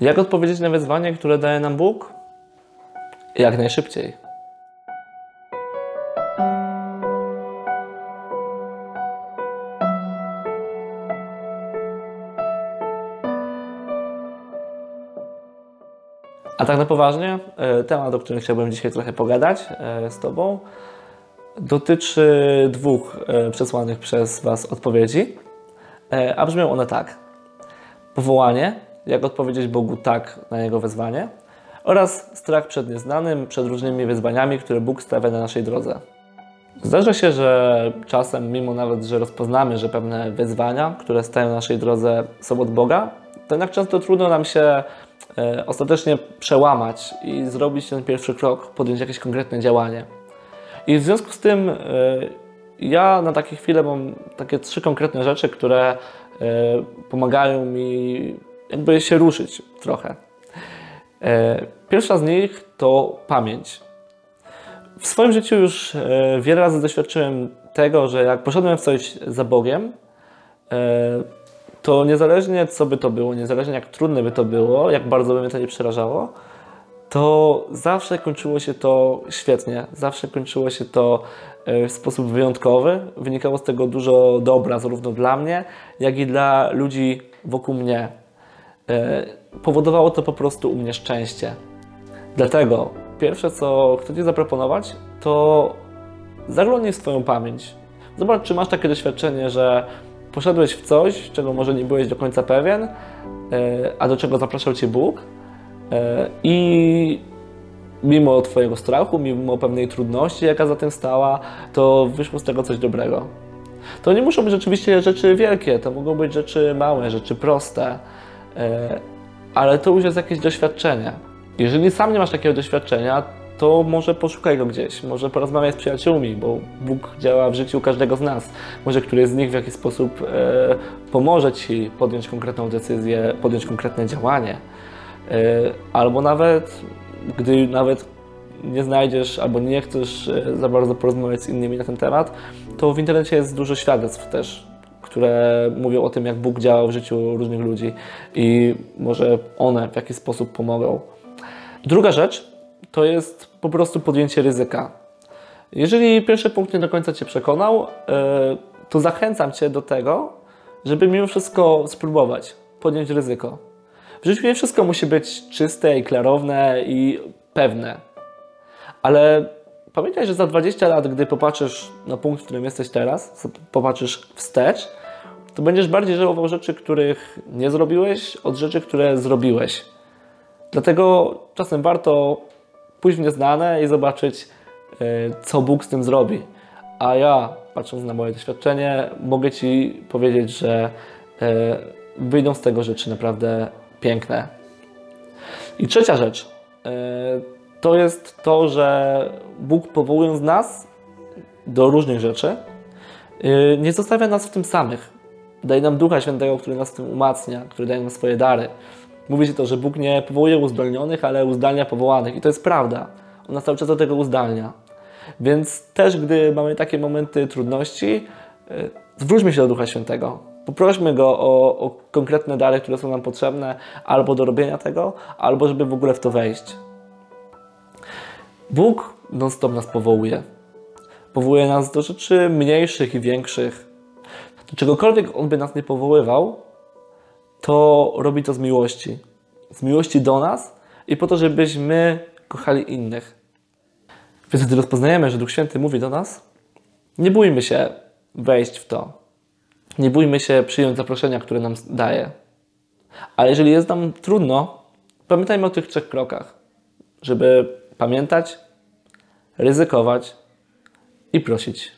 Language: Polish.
Jak odpowiedzieć na wyzwanie, które daje nam Bóg? Jak najszybciej. A tak na poważnie, e, temat, o którym chciałbym dzisiaj trochę pogadać e, z Tobą, dotyczy dwóch e, przesłanych przez Was odpowiedzi, a brzmią one tak. Powołanie, jak odpowiedzieć Bogu tak na Jego wezwanie oraz strach przed nieznanym, przed różnymi wyzwaniami, które Bóg stawia na naszej drodze. Zdarza się, że czasem, mimo nawet, że rozpoznamy, że pewne wyzwania, które stają na naszej drodze są od Boga, to jednak często trudno nam się e, ostatecznie przełamać i zrobić ten pierwszy krok, podjąć jakieś konkretne działanie. I w związku z tym e, ja na takie chwile mam takie trzy konkretne rzeczy, które e, pomagają mi jakby się ruszyć trochę. E, Pierwsza z nich to pamięć. W swoim życiu już e, wiele razy doświadczyłem tego, że jak poszedłem w coś za Bogiem, e, to niezależnie co by to było, niezależnie jak trudne by to było, jak bardzo by mnie to nie przerażało, to zawsze kończyło się to świetnie. Zawsze kończyło się to w sposób wyjątkowy. Wynikało z tego dużo dobra, zarówno dla mnie, jak i dla ludzi wokół mnie. E, Powodowało to po prostu u mnie szczęście. Dlatego pierwsze, co chcę Ci zaproponować, to zaglądnij w swoją pamięć. Zobacz, czy masz takie doświadczenie, że poszedłeś w coś, czego może nie byłeś do końca pewien, e, a do czego zapraszał Cię Bóg e, i mimo Twojego strachu, mimo pewnej trudności, jaka za tym stała, to wyszło z tego coś dobrego. To nie muszą być rzeczywiście rzeczy wielkie, to mogą być rzeczy małe, rzeczy proste, ale to już jest jakieś doświadczenie. Jeżeli sam nie masz takiego doświadczenia, to może poszukaj go gdzieś, może porozmawiaj z przyjaciółmi, bo Bóg działa w życiu każdego z nas. Może któryś z nich w jakiś sposób e, pomoże Ci podjąć konkretną decyzję, podjąć konkretne działanie. E, albo nawet, gdy nawet nie znajdziesz albo nie chcesz e, za bardzo porozmawiać z innymi na ten temat, to w internecie jest dużo świadectw też, które mówią o tym, jak Bóg działa w życiu różnych ludzi i może one w jakiś sposób pomogą. Druga rzecz to jest po prostu podjęcie ryzyka. Jeżeli pierwszy punkt nie do końca Cię przekonał, e, to zachęcam Cię do tego, żeby mimo wszystko spróbować podjąć ryzyko. W życiu nie wszystko musi być czyste i klarowne i pewne. Ale pamiętaj, że za 20 lat, gdy popatrzysz na punkt, w którym jesteś teraz, popatrzysz wstecz, to będziesz bardziej żałował rzeczy, których nie zrobiłeś, od rzeczy, które zrobiłeś. Dlatego czasem warto pójść w nieznane i zobaczyć, e, co Bóg z tym zrobi. A ja, patrząc na moje doświadczenie, mogę Ci powiedzieć, że e, wyjdą z tego rzeczy naprawdę piękne. I trzecia rzecz e, to jest to, że Bóg powołując nas do różnych rzeczy, nie zostawia nas w tym samych. Daje nam Ducha Świętego, który nas w tym umacnia, który daje nam swoje dary. Mówi się to, że Bóg nie powołuje uzdolnionych, ale uzdalnia powołanych. I to jest prawda. On nas cały czas do tego uzdalnia. Więc też, gdy mamy takie momenty trudności, y, zwróćmy się do Ducha Świętego. Poprośmy Go o, o konkretne dary, które są nam potrzebne, albo do robienia tego, albo żeby w ogóle w to wejść. Bóg non-stop nas powołuje. Powołuje nas do rzeczy mniejszych i większych. Do czegokolwiek On by nas nie powoływał, to robi to z miłości. Z miłości do nas i po to, żebyśmy kochali innych. Więc gdy rozpoznajemy, że Duch Święty mówi do nas, nie bójmy się wejść w to. Nie bójmy się przyjąć zaproszenia, które nam daje. Ale jeżeli jest nam trudno, pamiętajmy o tych trzech krokach, żeby pamiętać, ryzykować i prosić.